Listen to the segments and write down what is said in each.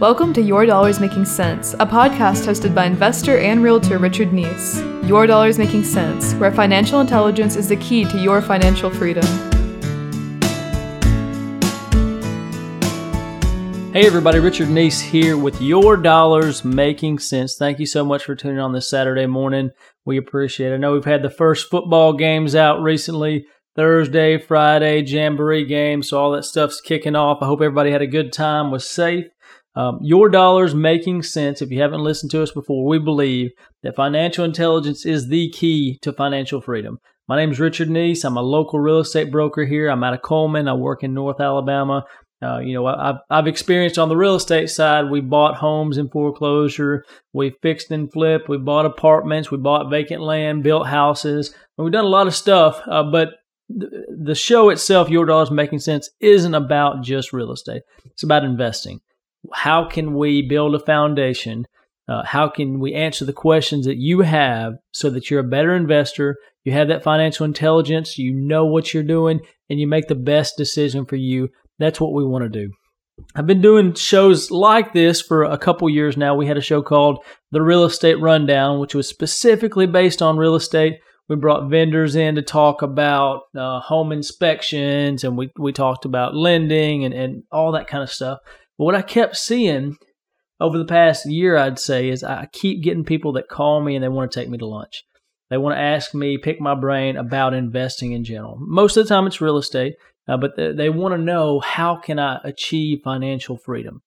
Welcome to Your Dollars Making Cents, a podcast hosted by investor and realtor Richard Neese. Your Dollars Making Cents, where financial intelligence is the key to your financial freedom. Hey everybody, Richard Neese here with Your Dollars Making Cents. Thank you so much for tuning on this Saturday morning. We appreciate it. I know we've had the first football games out recently. Thursday, Friday, Jamboree games, so all that stuff's kicking off. I hope everybody had a good time, was safe. Um, your dollars making sense. If you haven't listened to us before, we believe that financial intelligence is the key to financial freedom. My name is Richard Neese. I'm a local real estate broker here. I'm out of Cullman. I work in North Alabama. Uh, you know, I've, I've experienced on the real estate side, we bought homes in foreclosure, we fixed and flipped, we bought apartments, we bought vacant land, built houses, and we've done a lot of stuff. Uh, but the show itself, Your Dollars Making Cents, isn't about just real estate. It's about investing how can we build a foundation? Uh, how can we answer the questions that you have so that you're a better investor? You have that financial intelligence, you know what you're doing, and you make the best decision for you. That's what we want to do. I've been doing shows like this for a couple years now. We had a show called The Real Estate Rundown, which was specifically based on real estate. We brought vendors in to talk about uh, home inspections and we, we talked about lending and, and all that kind of stuff. But what I kept seeing over the past year, I'd say, is I keep getting people that call me and they want to take me to lunch. They want to ask me, pick my brain about investing in general. Most of the time, it's real estate, uh, but they, they want to know how can I achieve financial freedom.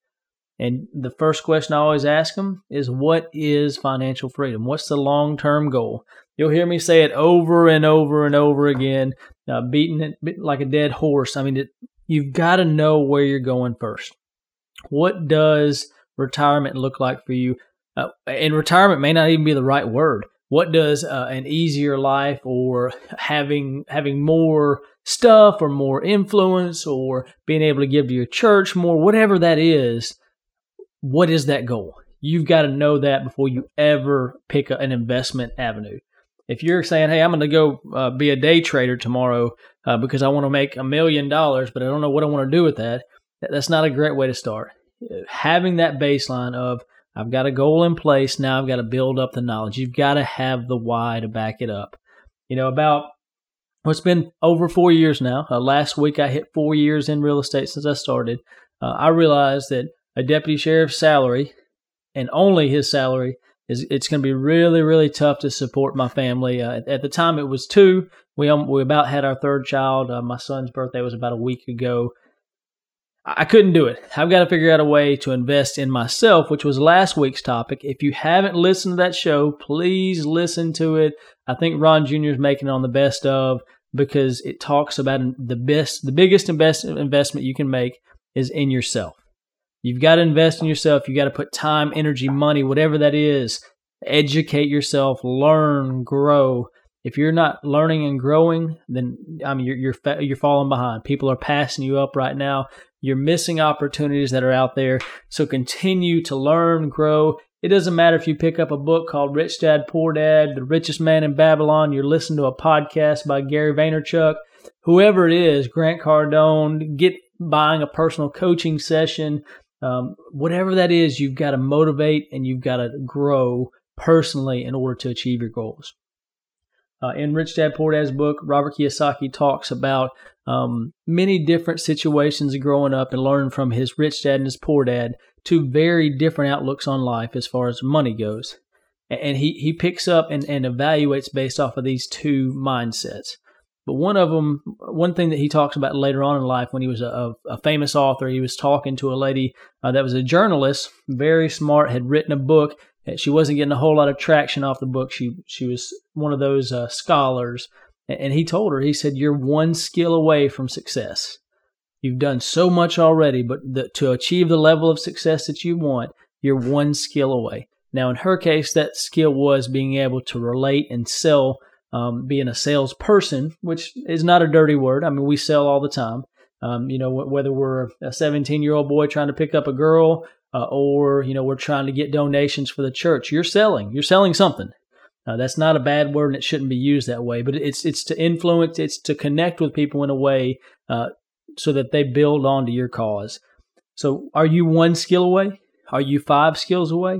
And the first question I always ask them is, what is financial freedom? What's the long term goal? You'll hear me say it over and over and over again, uh, beating it like a dead horse. I mean, it, you've got to know where you're going first. What does retirement look like for you? Uh, and retirement may not even be the right word. What does uh, an easier life or having having more stuff or more influence or being able to give to your church more, whatever that is, what is that goal? You've got to know that before you ever pick an investment avenue. If you're saying, "Hey, I'm going to go uh, be a day trader tomorrow uh, because I want to make a million dollars, but I don't know what I want to do with that," that's not a great way to start. Having that baseline of I've got a goal in place, now I've got to build up the knowledge. You've got to have the why to back it up. You know, about well, it's been over four years now. Uh, last week I hit four years in real estate since I started. Uh, I realized that a deputy sheriff's salary and only his salary is it's going to be really really tough to support my family. Uh, at, the time it was two. We um, we about had our third child. Uh, my son's birthday was about a week ago. I couldn't do it. I've got to figure out a way to invest in myself, which was last week's topic. If you haven't listened to that show, please listen to it. I think Ron Jr. is making it on the best of because it talks about the best, the biggest and best investment you can make is in yourself. You've got to invest in yourself. You've got to put time, energy, money, whatever that is. Educate yourself, learn, grow. If you're not learning and growing, then I mean you're you're you're falling behind. People are passing you up right now. You're missing opportunities that are out there. So continue to learn, grow. It doesn't matter if you pick up a book called Rich Dad Poor Dad, The Richest Man in Babylon, you're listening to a podcast by Gary Vaynerchuk, whoever it is, Grant Cardone, get buying a personal coaching session, um, whatever that is, you've got to motivate and you've got to grow personally in order to achieve your goals. Uh, in Rich Dad Poor Dad's book, Robert Kiyosaki talks about um, many different situations growing up and learning from his rich dad and his poor dad, two very different outlooks on life as far as money goes. And he, he picks up and, and evaluates based off of these two mindsets. But one of them, one thing that he talks about later on in life when he was a, a famous author, he was talking to a lady uh, that was a journalist, very smart, had written a book she wasn't getting a whole lot of traction off the book. She she was one of those uh, scholars, and he told her he said you're one skill away from success. You've done so much already, but the, to achieve the level of success that you want, you're one skill away. Now, in her case, that skill was being able to relate and sell, um, being a salesperson, which is not a dirty word. I mean, we sell all the time. Um, you know, whether we're a 17 year old boy trying to pick up a girl uh, or you know we're trying to get donations for the church. You're selling. You're selling something. Uh, that's not a bad word, and it shouldn't be used that way. But it's it's to influence. It's to connect with people in a way uh, so that they build onto your cause. So, are you one skill away? Are you five skills away?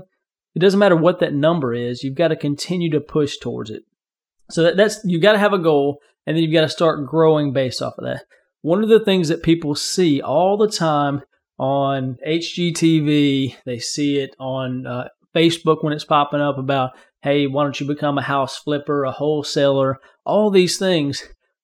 It doesn't matter what that number is. You've got to continue to push towards it. So that, that's you've got to have a goal, and then you've got to start growing based off of that. One of the things that people see all the time on HGTV, they see it on uh, Facebook when it's popping up about, hey, why don't you become a house flipper, a wholesaler, all these things.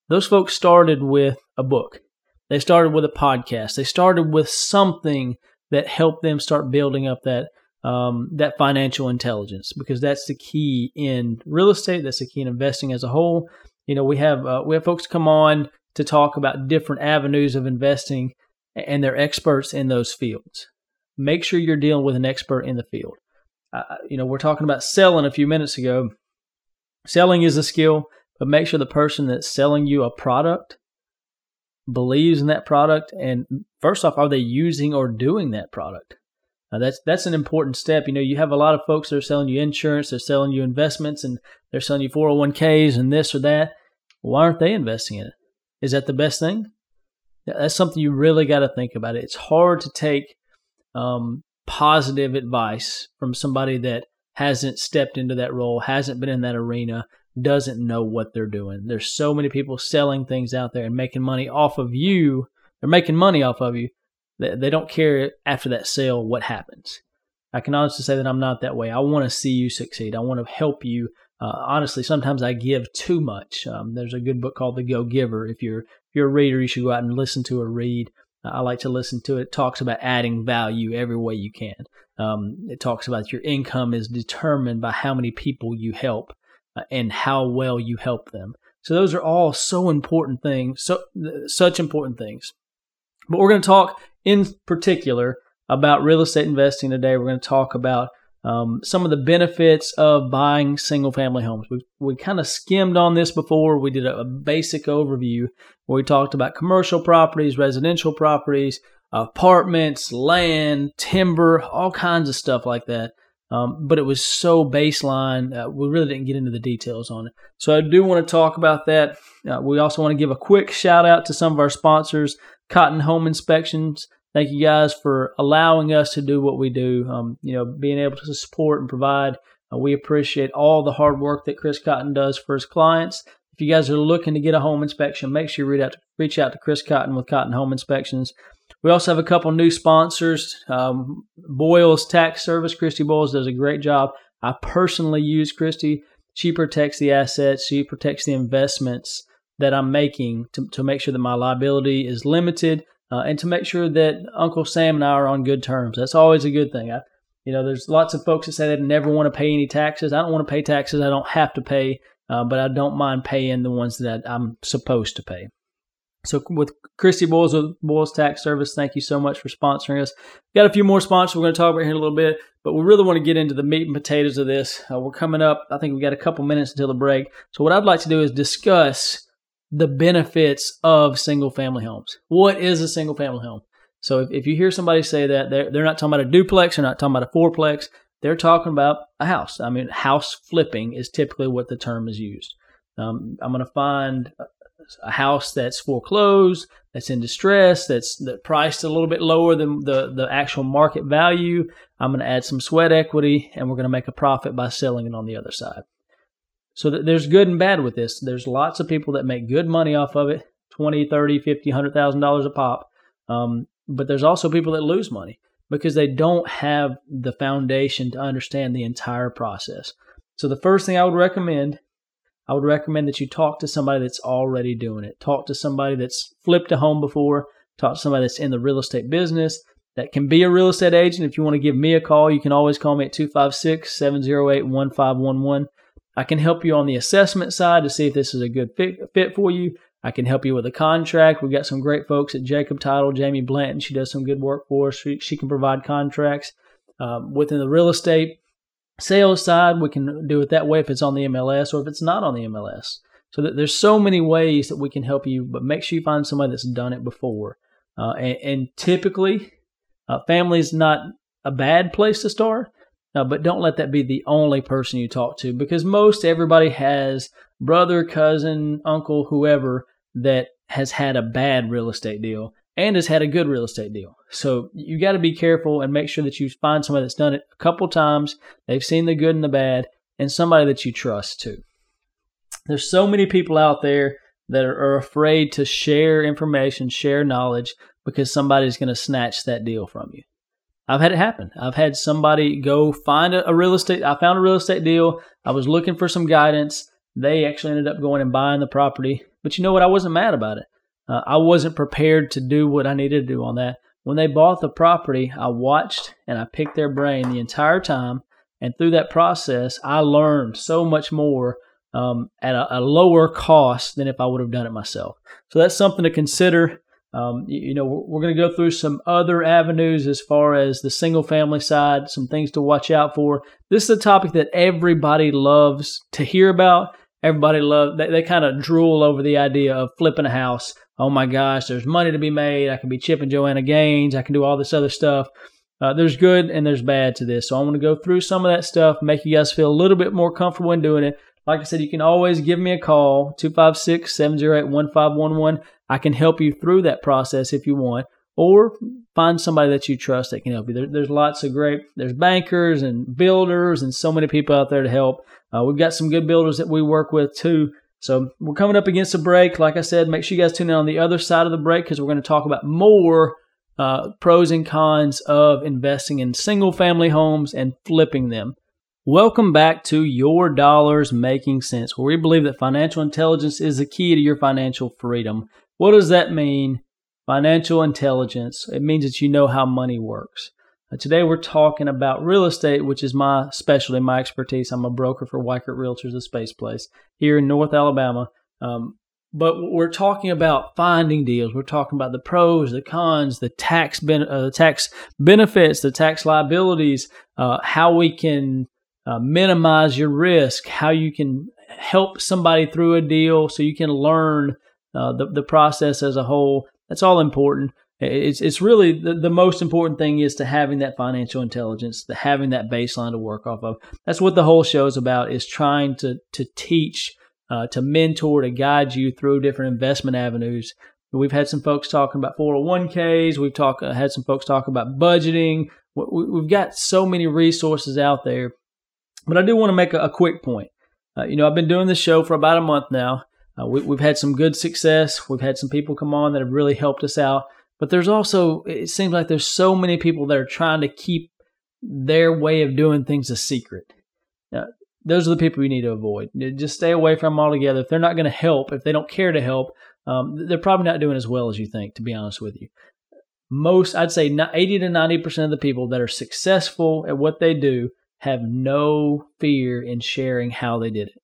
Those folks started with a book. They started with a podcast. They started with something that helped them start building up that um, that financial intelligence because that's the key in real estate. That's the key in investing as a whole. You know, we have uh, we have folks come on to talk about different avenues of investing, and they're experts in those fields. Make sure you're dealing with an expert in the field. Uh, you know, we're talking about selling a few minutes ago. Selling is a skill, but make sure the person that's selling you a product believes in that product and first off are they using or doing that product now that's that's an important step you know you have a lot of folks that are selling you insurance they're selling you investments and they're selling you 401ks and this or that why aren't they investing in it is that the best thing that's something you really got to think about it's hard to take um, positive advice from somebody that hasn't stepped into that role hasn't been in that arena doesn't know what they're doing. There's so many people selling things out there and making money off of you. They're making money off of you. They, they don't care after that sale what happens. I can honestly say that I'm not that way. I want to see you succeed. I want to help you. Uh, honestly, sometimes I give too much. Um, there's a good book called The Go Giver. If you're if you're a reader, you should go out and listen to a read. I like to listen to it. it. Talks about adding value every way you can. Um, it talks about your income is determined by how many people you help. Uh, and how well you help them. So those are all so important things, so such important things. But we're going to talk in particular about real estate investing today. We're going to talk about um, some of the benefits of buying single family homes. We, we kind of skimmed on this before. We did a, a, basic overview where we talked about commercial properties, residential properties, apartments, land, timber, all kinds of stuff like that. Um, but it was so baseline, uh, we really didn't get into the details on it. So I do want to talk about that. Uh, we also want to give a quick shout out to some of our sponsors, Cotton Home Inspections. Thank you guys for allowing us to do what we do. Um, you know, being able to support and provide. Uh, we appreciate all the hard work that Chris Cotton does for his clients. If you guys are looking to get a home inspection, make sure you out to, reach out to Chris Cotton with Cotton Home Inspections. We also have a couple new sponsors. Um, Boyles Tax Service. Christy Boyles does a great job. I personally use Christy. She protects the assets. She protects the investments that I'm making to, to make sure that my liability is limited uh, and to make sure that Uncle Sam and I are on good terms. That's always a good thing. I, you know, there's lots of folks that say they never want to pay any taxes. I don't want to pay taxes. I don't have to pay, uh, but I don't mind paying the ones that I'm supposed to pay. So with Christy Boyles with Boyles Tax Service, thank you so much for sponsoring us. Got a few more sponsors we're going to talk about here in a little bit, but we really want to get into the meat and potatoes of this. Uh, we're coming up. I think we've got a couple minutes until the break. So what I'd like to do is discuss the benefits of single family homes. What is a single family home? So if, if you hear somebody say that, they're, they're not talking about a duplex, they're not talking about a fourplex, they're talking about a house. I mean, house flipping is typically what the term is used. Um, I'm going to find a house that's foreclosed, that's in distress, that's that priced a little bit lower than the, the actual market value. I'm going to add some sweat equity and we're going to make a profit by selling it on the other side. So there's good and bad with this. There's lots of people that make good money off of it, 20, 30, 50, $100,000 a pop. Um, but there's also people that lose money because they don't have the foundation to understand the entire process. So the first thing I would recommend I would recommend that you talk to somebody that's already doing it. Talk to somebody that's flipped a home before. Talk to somebody that's in the real estate business that can be a real estate agent. If you want to give me a call, you can always call me at 256 708 1511. I can help you on the assessment side to see if this is a good fit, fit for you. I can help you with a contract. We've got some great folks at Jacob Title, Jamie Blanton. She does some good work for us. She, she can provide contracts um, within the real estate sales side, we can do it that way if it's on the MLS or if it's not on the MLS. So that there's so many ways that we can help you, but make sure you find somebody that's done it before. Uh, and, and, typically, uh, family is not a bad place to start, uh, but don't let that be the only person you talk to because most everybody has brother, cousin, uncle, whoever that has had a bad real estate deal and has had a good real estate deal. So you got to be careful and make sure that you find somebody that's done it a couple times, they've seen the good and the bad, and somebody that you trust too. There's so many people out there that are afraid to share information, share knowledge because somebody's going to snatch that deal from you. I've had it happen. I've had somebody go find a, a, real estate. I found a real estate deal. I was looking for some guidance. They actually ended up going and buying the property. But you know what? I wasn't mad about it. Uh, I wasn't prepared to do what I needed to do on that. When they bought the property, I watched and I picked their brain the entire time. And through that process, I learned so much more um, at a, a, lower cost than if I would have done it myself. So that's something to consider. Um, you, you, know, we're, we're going to go through some other avenues as far as the single family side, some things to watch out for. This is a topic that everybody loves to hear about. Everybody love they, they kind of drool over the idea of flipping a house. Oh my gosh, there's money to be made. I can be Chip and Joanna Gaines. I can do all this other stuff. Uh, there's good and there's bad to this. So I want to go through some of that stuff, make you guys feel a little bit more comfortable in doing it. Like I said, you can always give me a call, 256 708 1511. I can help you through that process if you want, or find somebody that you trust that can help you. There, there's lots of great, there's bankers and builders and so many people out there to help. Uh, we've got some good builders that we work with too. So we're coming up against a break. Like I said, make sure you guys tune in on the other side of the break because we're going to talk about more uh, pros and cons of investing in single family homes and flipping them. Welcome back to Your Dollars Making Cents, where we believe that financial intelligence is the key to your financial freedom. What does that mean? Financial intelligence. It means that you know how money works. Uh, today we're talking about real estate, which is my specialty, my expertise. I'm a broker for Weichert Realtors, a space place here in North Alabama. Um, but we're talking about finding deals. We're talking about the pros, the cons, the tax ben- uh, the tax benefits, the tax liabilities, uh, how we can uh, minimize your risk, how you can help somebody through a deal so you can learn uh, the, the process as a whole. That's all important. It's, it's really the, the most important thing is to having that financial intelligence, to having that baseline to work off of. That's what the whole show is about is trying to, to teach, uh, to mentor, to guide you through different investment avenues. We've had some folks talking about 401ks. We've talked, uh, had some folks talk about budgeting. We've got so many resources out there but I do want to make a, a quick point. Uh, you know, I've been doing this show for about a month now. Uh, we, have had some good success. We've had some people come on that have really helped us out. But there's also, it seems like there's so many people that are trying to keep their way of doing things a secret. Uh, those are the people you need to avoid. Just stay away from them altogether. If they're not going to help, if they don't care to help, um, they're probably not doing as well as you think, to be honest with you. Most, I'd say 80 to 90% of the people that are successful at what they do have no fear in sharing how they did it.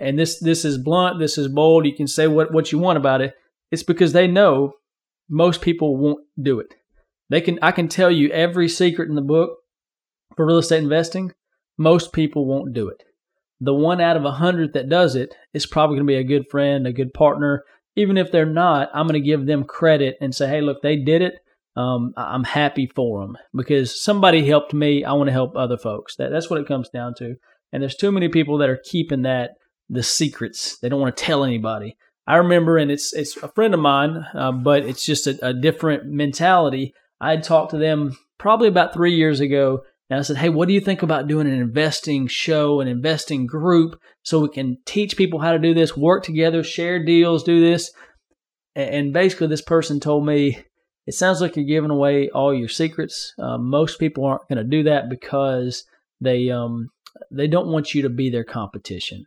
And this this is blunt, this is bold. You can say what, what you want about it. It's because they know most people won't do it. They can I can tell you every secret in the book for real estate investing. Most people won't do it. The one out of a hundred that does it is probably going to be a good friend, a good partner. Even if they're not, I'm going to give them credit and say, hey, look, they did it um, I'm happy for them because somebody helped me. I want to help other folks. That, that's what it comes down to. And there's too many people that are keeping that the secrets. They don't want to tell anybody. I remember, and it's it's a friend of mine, uh, but it's just a, a different mentality. I had talked to them probably about three years ago, and I said, "Hey, what do you think about doing an investing show, an investing group, so we can teach people how to do this, work together, share deals, do this?" And basically, this person told me, it sounds like you're giving away all your secrets. Uh, most people aren't going to do that because they um, they don't want you to be their competition.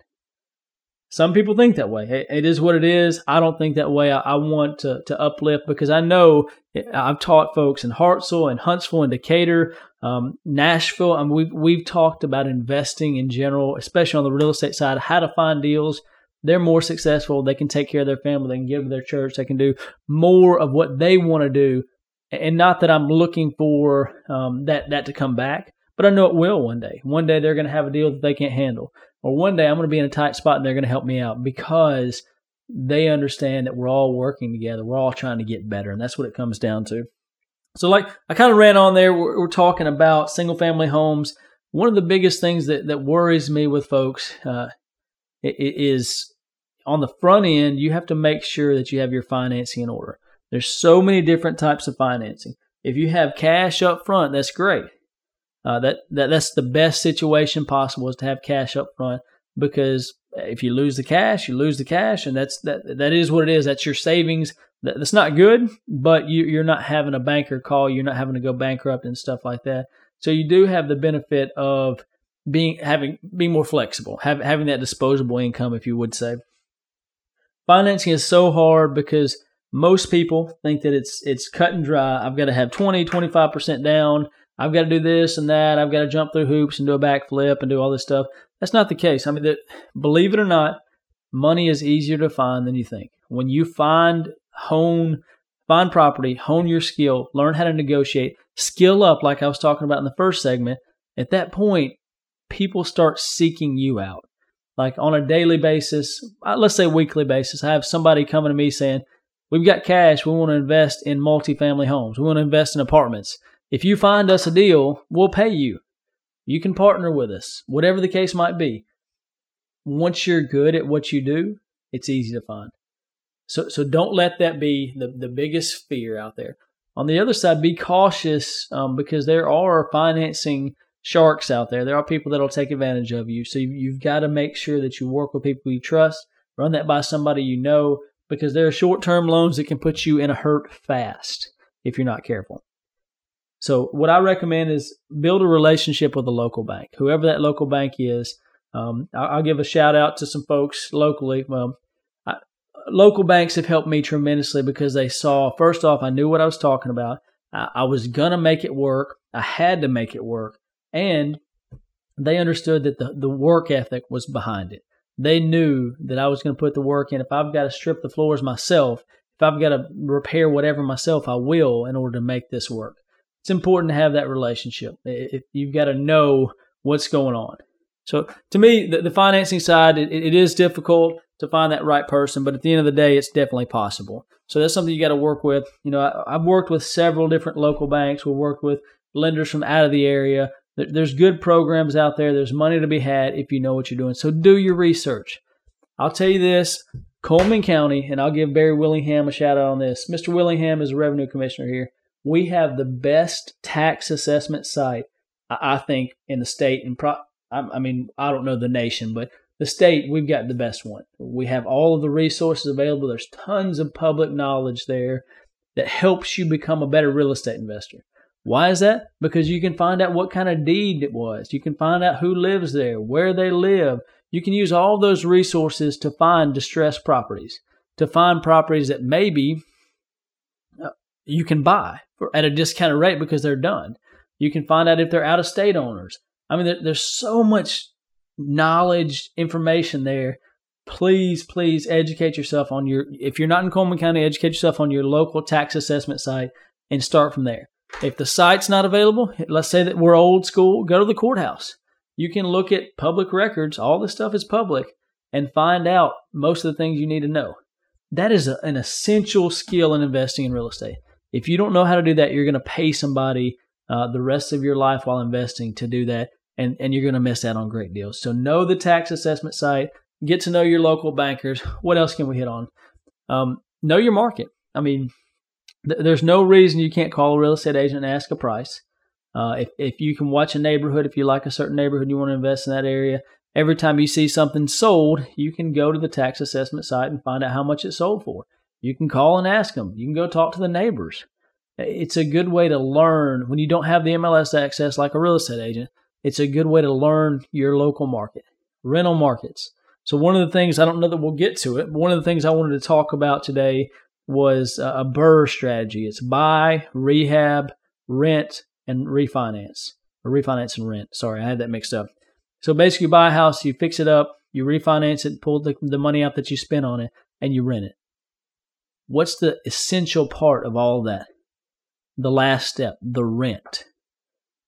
Some people think that way. It, is what it is. I don't think that way. I, want to, to uplift because I know I've taught folks in Hartselle and Huntsville and Decatur, um, Nashville. I mean, we've, we've talked about investing in general, especially on the real estate side, how to find deals they're more successful. They can take care of their family. They can give to their church. They can do more of what they want to do. And not that I'm looking for um, that that to come back, but I know it will one day. One day they're going to have a deal that they can't handle, or one day I'm going to be in a tight spot and they're going to help me out because they understand that we're all working together. We're all trying to get better, and that's what it comes down to. So, like I kind of ran on there. We're, we're talking about single family homes. One of the biggest things that that worries me with folks uh, is on the front end, you have to make sure that you have your financing in order. There's so many different types of financing. If you have cash up front, that's great. Uh, that, that that's the best situation possible is to have cash up front because if you lose the cash, you lose the cash, and that's that that is what it is. That's your savings. That, that's not good, but you, you're not having a banker call. You're not having to go bankrupt and stuff like that. So you do have the benefit of being having being more flexible, have, having that disposable income, if you would say. Financing is so hard because most people think that it's it's cut and dry. I've got to have 20, 25% down. I've got to do this and that. I've got to jump through hoops and do a backflip and do all this stuff. That's not the case. I mean, that, believe it or not, money is easier to find than you think. When you find, hone, find property, hone your skill, learn how to negotiate, skill up, like I was talking about in the first segment, at that point, people start seeking you out. Like on a daily basis, let's say weekly basis, I have somebody coming to me saying, We've got cash. We want to invest in multifamily homes. We want to invest in apartments. If you find us a deal, we'll pay you. You can partner with us, whatever the case might be. Once you're good at what you do, it's easy to find. So, so don't let that be the, the biggest fear out there. On the other side, be cautious um, because there are financing sharks out there. There are people that'll take advantage of you. So you, you've got to make sure that you work with people you trust. Run that by somebody you know because there are short term loans that can put you in a hurt fast if you're not careful. So, what I recommend is build a relationship with a local bank, whoever that local bank is. Um, I'll, give a shout out to some folks locally. Well, I, local banks have helped me tremendously because they saw, first off, I knew what I was talking about. I, I was going to make it work. I had to make it work. And they understood that the, the work ethic was behind it they knew that I was going to put the work in. If I've got to strip the floors myself, if I've got to repair whatever myself, I will in order to make this work. It's important to have that relationship. If you've got to know what's going on. So to me, the, the financing side, it, it is difficult to find that right person, but at the end of the day, it's definitely possible. So that's something you got to work with. You know, I, I've worked with several different local banks. We've worked with lenders from out of the area. There's good programs out there. There's money to be had if you know what you're doing. So do your research. I'll tell you this Cullman County, and I'll give Barry Willingham a shout out on this. Mr. Willingham is a revenue commissioner here. We have the best tax assessment site, I think, in the state. And pro- I mean, I don't know the nation, but the state, we've got the best one. We have all of the resources available. There's tons of public knowledge there that helps you become a better real estate investor. Why is that? Because you can find out what kind of deed it was. You can find out who lives there, where they live. You can use all those resources to find distressed properties, to find properties that maybe you can buy at a discounted rate because they're done. You can find out if they're out of state owners. I mean, there's so much knowledge, information there. Please, please educate yourself on your, if you're not in Cullman County, educate yourself on your local tax assessment site and start from there. If the site's not available, let's say that we're old school, go to the courthouse. You can look at public records, all this stuff is public, and find out most of the things you need to know. That is a, an essential skill in investing in real estate. If you don't know how to do that, you're going to pay somebody uh, the rest of your life while investing to do that, and, and you're going to miss out on great deals. So, know the tax assessment site, get to know your local bankers. What else can we hit on? Um, know your market. I mean, there's no reason you can't call a real estate agent and ask a price. Uh, if, if you can watch a neighborhood, if you like a certain neighborhood, you want to invest in that area, every time you see something sold, you can go to the tax assessment site and find out how much it sold for. You can call and ask them. You can go talk to the neighbors. It's a good way to learn when you don't have the MLS access like a real estate agent. It's a good way to learn your local market, rental markets. So, one of the things, I don't know that we'll get to it, but one of the things I wanted to talk about today was a BRRRR strategy. It's buy, rehab, rent, and refinance. Or refinance and rent. Sorry, I had that mixed up. So basically, you buy a house, you fix it up, you refinance it, pull the, the money out that you spent on it, and you rent it. What's the essential part of all that? The last step, the rent.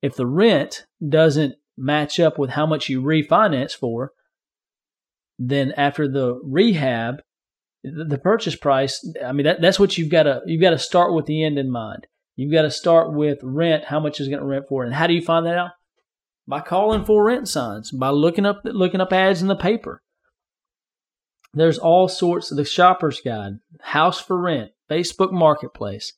If the rent doesn't match up with how much you refinance for, then after the rehab, the purchase price i mean that, that's what you've got to you've got to start with the end in mind you've got to start with rent how much is going to rent for and how do you find that out by calling for rent signs by looking up looking up ads in the paper there's all sorts of the shopper's guide house for rent Facebook Marketplace.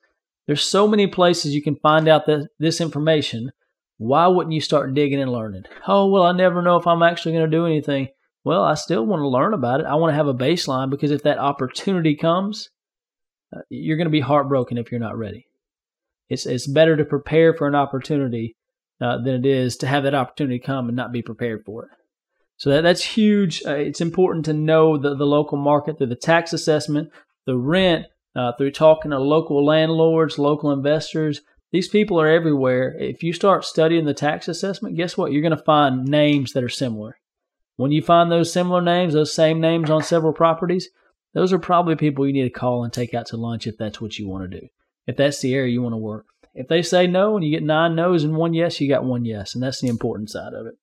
There's so many places you can find out this information. Why wouldn't you start digging and learning? Oh, well, I never know if I'm actually going to do anything. Well, I still want to learn about it. I want to have a baseline because if that opportunity comes, uh, you're going to be heartbroken if you're not ready. It's it's better to prepare for an opportunity uh, than it is to have that opportunity come and not be prepared for it. So that, that's huge. Uh, it's important to know the, the local market through the tax assessment, the rent, uh, through talking to local landlords, local investors. These people are everywhere. If you start studying the tax assessment, guess what? You're going to find names that are similar. When you find those similar names, those same names on several properties, those are probably people you need to call and take out to lunch if that's what you want to do. If that's the area you want to work. If they say no and you get nine no's and one yes, you got one yes. And that's the important side of it.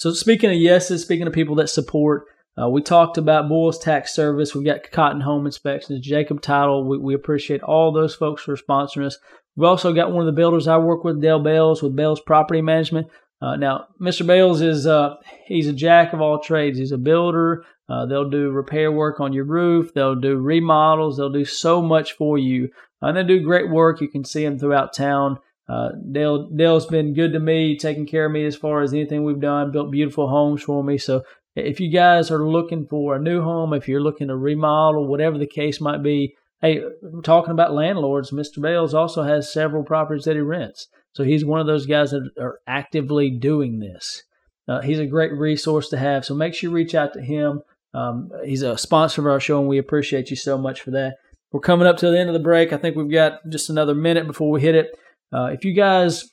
So, speaking of yeses, speaking of people that support, uh, we talked about Boyles Tax Service. We've got Cotton Home Inspections, Jacob Title. We, we appreciate all those folks for sponsoring us. We've also got one of the builders I work with, Dale Bales, with Bales Property Management. Uh, now, Mr. Bales is uh, he's a jack of all trades. He's a builder. Uh, they'll do repair work on your roof. They'll do remodels. They'll do so much for you, and they do great work. You can see them throughout town. Uh, Dale Dale's been good to me, taking care of me as far as anything we've done. Built beautiful homes for me. So if you guys are looking for a new home, if you're looking to remodel, whatever the case might be, hey, talking about landlords, Mr. Bales also has several properties that he rents. So he's one of those guys that are actively doing this. Uh, he's a great resource to have. So make sure you reach out to him. Um, he's a sponsor of our show, and we appreciate you so much for that. We're coming up to the end of the break. I think we've got just another minute before we hit it. Uh, if you guys,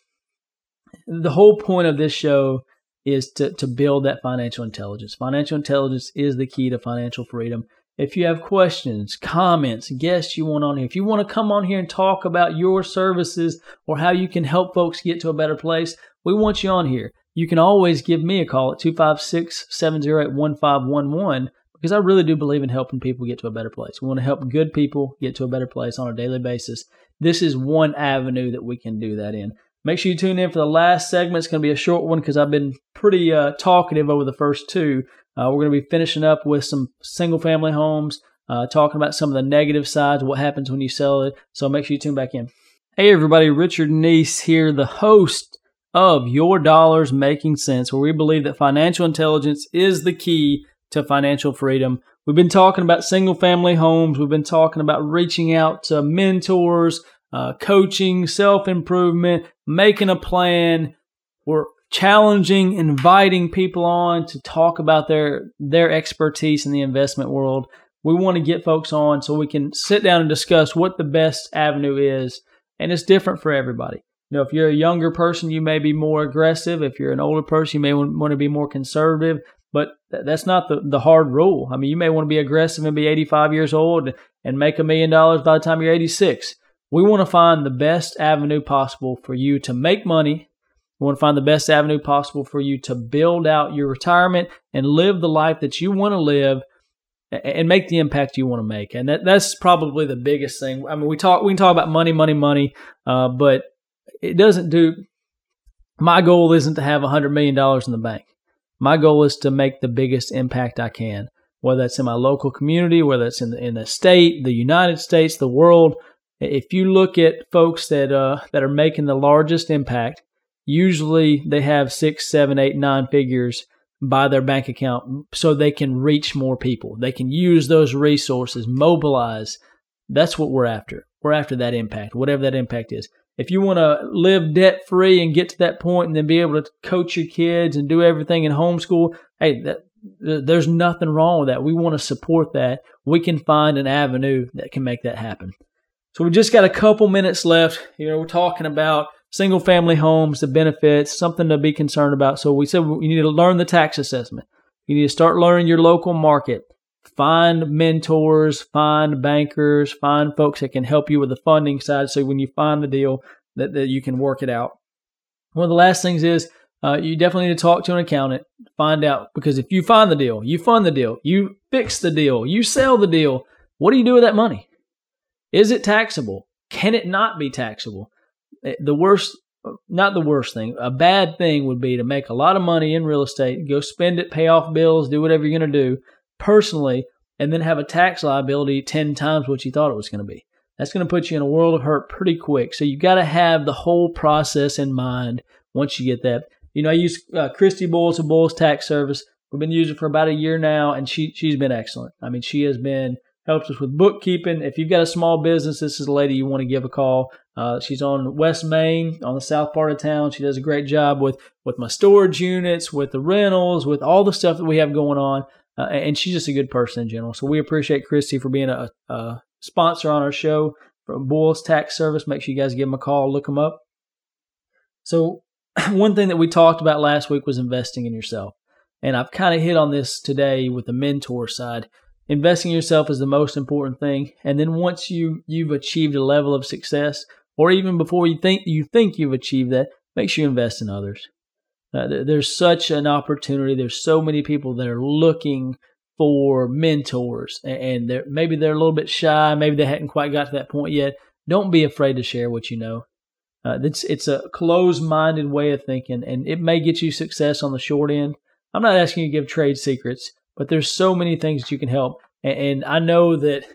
the whole point of this show is to, to build that financial intelligence. Financial intelligence is the key to financial freedom. If you have questions, comments, guests you want on here, if you want to come on here and talk about your services or how you can help folks get to a better place, we want you on here. You can always give me a call at 256 708 1511 because I really do believe in helping people get to a better place. We want to help good people get to a better place on a daily basis. This is one avenue that we can do that in. Make sure you tune in for the last segment. It's going to be a short one because I've been pretty uh, talkative over the first two. Uh, we're going to be finishing up with some single family homes, uh, talking about some of the negative sides, what happens when you sell it. So make sure you tune back in. Hey, everybody, Richard Neese here, the host of Your Dollars Making Cents, where we believe that financial intelligence is the key to financial freedom. We've been talking about single family homes, we've been talking about reaching out to mentors, uh, coaching, self improvement, making a plan. We're challenging, inviting people on to talk about their their expertise in the investment world. We want to get folks on so we can sit down and discuss what the best avenue is, and it's different for everybody. You know, if you're a younger person, you may be more aggressive. If you're an older person, you may want to be more conservative. But that's not the, the hard rule. I mean, you may want to be aggressive and be 85 years old and make a million dollars by the time you're 86. We want to find the best avenue possible for you to make money we want to find the best avenue possible for you to build out your retirement and live the life that you want to live and make the impact you want to make. And that, that's probably the biggest thing. I mean, we talk, we can talk about money, money, money, uh, but it doesn't do, my goal isn't to have a hundred million dollars in the bank. My goal is to make the biggest impact I can, whether that's in my local community, whether it's in the, in the state, the United States, the world. If you look at folks that, uh, that are making the largest impact, usually they have six, seven, eight, nine figures by their bank account so they can reach more people. They can use those resources, mobilize. That's what we're after. We're after that impact, whatever that impact is. If you want to live debt free and get to that point and then be able to coach your kids and do everything in homeschool, hey, that, there's nothing wrong with that. We want to support that. We can find an avenue that can make that happen. So we just got a couple minutes left. You know, we're talking about single family homes, the benefits, something to be concerned about. So we said you need to learn the tax assessment. You need to start learning your local market. Find mentors, find bankers, find folks that can help you with the funding side. So when you find the deal, that, that you can work it out. One of the last things is uh, you definitely need to talk to an accountant, find out because if you find the deal, you fund the deal, you fix the deal, you sell the deal, what do you do with that money? Is it taxable? Can it not be taxable? Eh, the worst, not the worst thing, a bad thing would be to make a lot of money in real estate, go spend it, pay off bills, do whatever you're going to do. Personally, and then have a tax liability 10 times what you thought it was going to be. That's going to put you in a world of hurt pretty quick. So you've got to have the whole process in mind once you get that. You know, I use uh, Christy Boyles of Boyles Tax Service. We've been using for about a year now, and she she's been excellent. I mean, she has been helps us with bookkeeping. If you've got a small business, this is a lady you want to give a call. Uh, she's on West Main, on the south part of town. She does a great job with with my storage units, with the rentals, with all the stuff that we have going on. Uh, and she's just a good person in general. So we appreciate Christy for being a, a sponsor on our show from Boyles Tax Service. Make sure you guys give them a call, look them up. So one thing that we talked about last week was investing in yourself. And I've kind of hit on this today with the mentor side. Investing in yourself is the most important thing. And then once you you've achieved a level of success, or even before you think you think you've achieved that, make sure you invest in others. Uh, there's such an opportunity. There's so many people that are looking for mentors, and they're, maybe they're a little bit shy. Maybe they hadn't quite got to that point yet. Don't be afraid to share what you know. Uh, it's it's a closed-minded way of thinking, and it may get you success on the short end. I'm not asking you to give trade secrets, but there's so many things that you can help, and, and I know that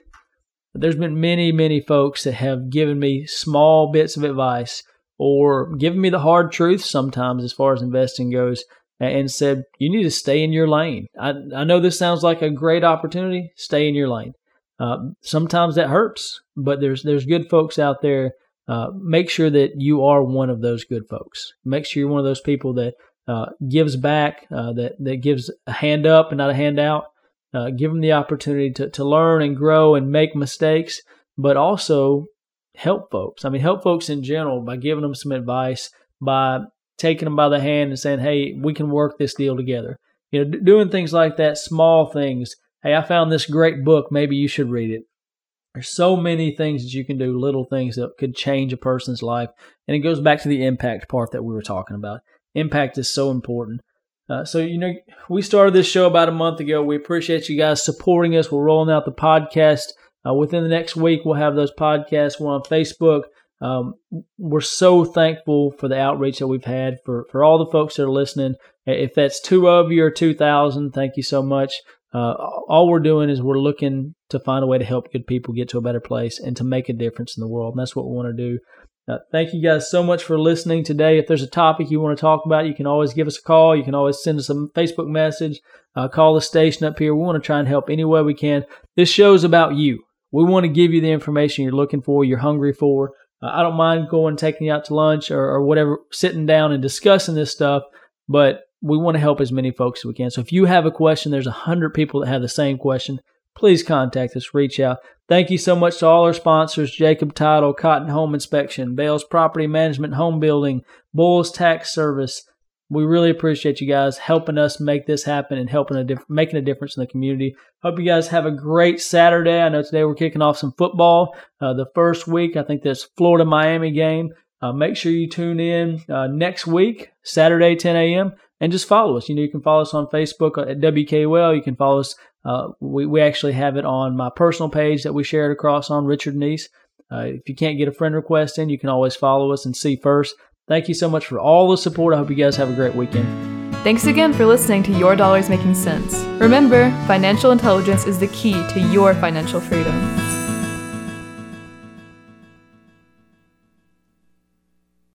there's been many many folks that have given me small bits of advice or giving me the hard truth sometimes as far as investing goes, and said you need to stay in your lane. I I know this sounds like a great opportunity. Stay in your lane. Uh, sometimes that hurts, but there's there's good folks out there uh, make sure that you are one of those good folks. Make sure you're one of those people that uh, gives back, uh, that that gives a hand up and not a hand out. Uh, give them the opportunity to to learn and grow and make mistakes, but also help folks. I mean, help folks in general by giving them some advice, by taking them by the hand and saying, "Hey, we can work this deal together." You know, doing things like that, small things. Hey, I found this great book. Maybe you should read it. There's so many things that you can do, little things that could change a person's life. And it goes back to the impact part that we were talking about. Impact is so important. Uh, so, you know, we started this show about a month ago. We appreciate you guys supporting us. We're rolling out the podcast. Uh, within the next week, we'll have those podcasts. We're on Facebook. Um, we're so thankful for the outreach that we've had for, for all the folks that are listening. If that's two of you or 2,000, thank you so much. Uh, all we're doing is we're looking to find a way to help good people get to a better place and to make a difference in the world. And that's what we want to do. Uh, thank you guys so much for listening today. If there's a topic you want to talk about, you can always give us a call. You can always send us a Facebook message, uh, call the station up here. We want to try and help any way we can. This show's about you. We want to give you the information you're looking for, you're hungry for. Uh, I don't mind going taking you out to lunch or, or whatever, sitting down and discussing this stuff, but we want to help as many folks as we can. So if you have a question, there's a hundred people that have the same question. Please contact us, reach out. Thank you so much to all our sponsors Jacob Title, Cotton Home Inspection, Bales Property Management Home Building, Boyles Tax Service. We really appreciate you guys helping us make this happen and helping a making a difference in the community. Hope you guys have a great Saturday. I know today we're kicking off some football. Uh, the first week, I think there's Florida Miami game. Uh, make sure you tune in uh, next week, Saturday, 10 a.m and just follow us. You know, you can follow us on Facebook at WKOL. You can follow us. Uh, we, we actually have it on my personal page that we shared across on Richard Neese. Uh, if you can't get a friend request in, you can always follow us and see first. Thank you so much for all the support. I hope you guys have a great weekend. Thanks again for listening to Your Dollars Making Cents. Remember, financial intelligence is the key to your financial freedom.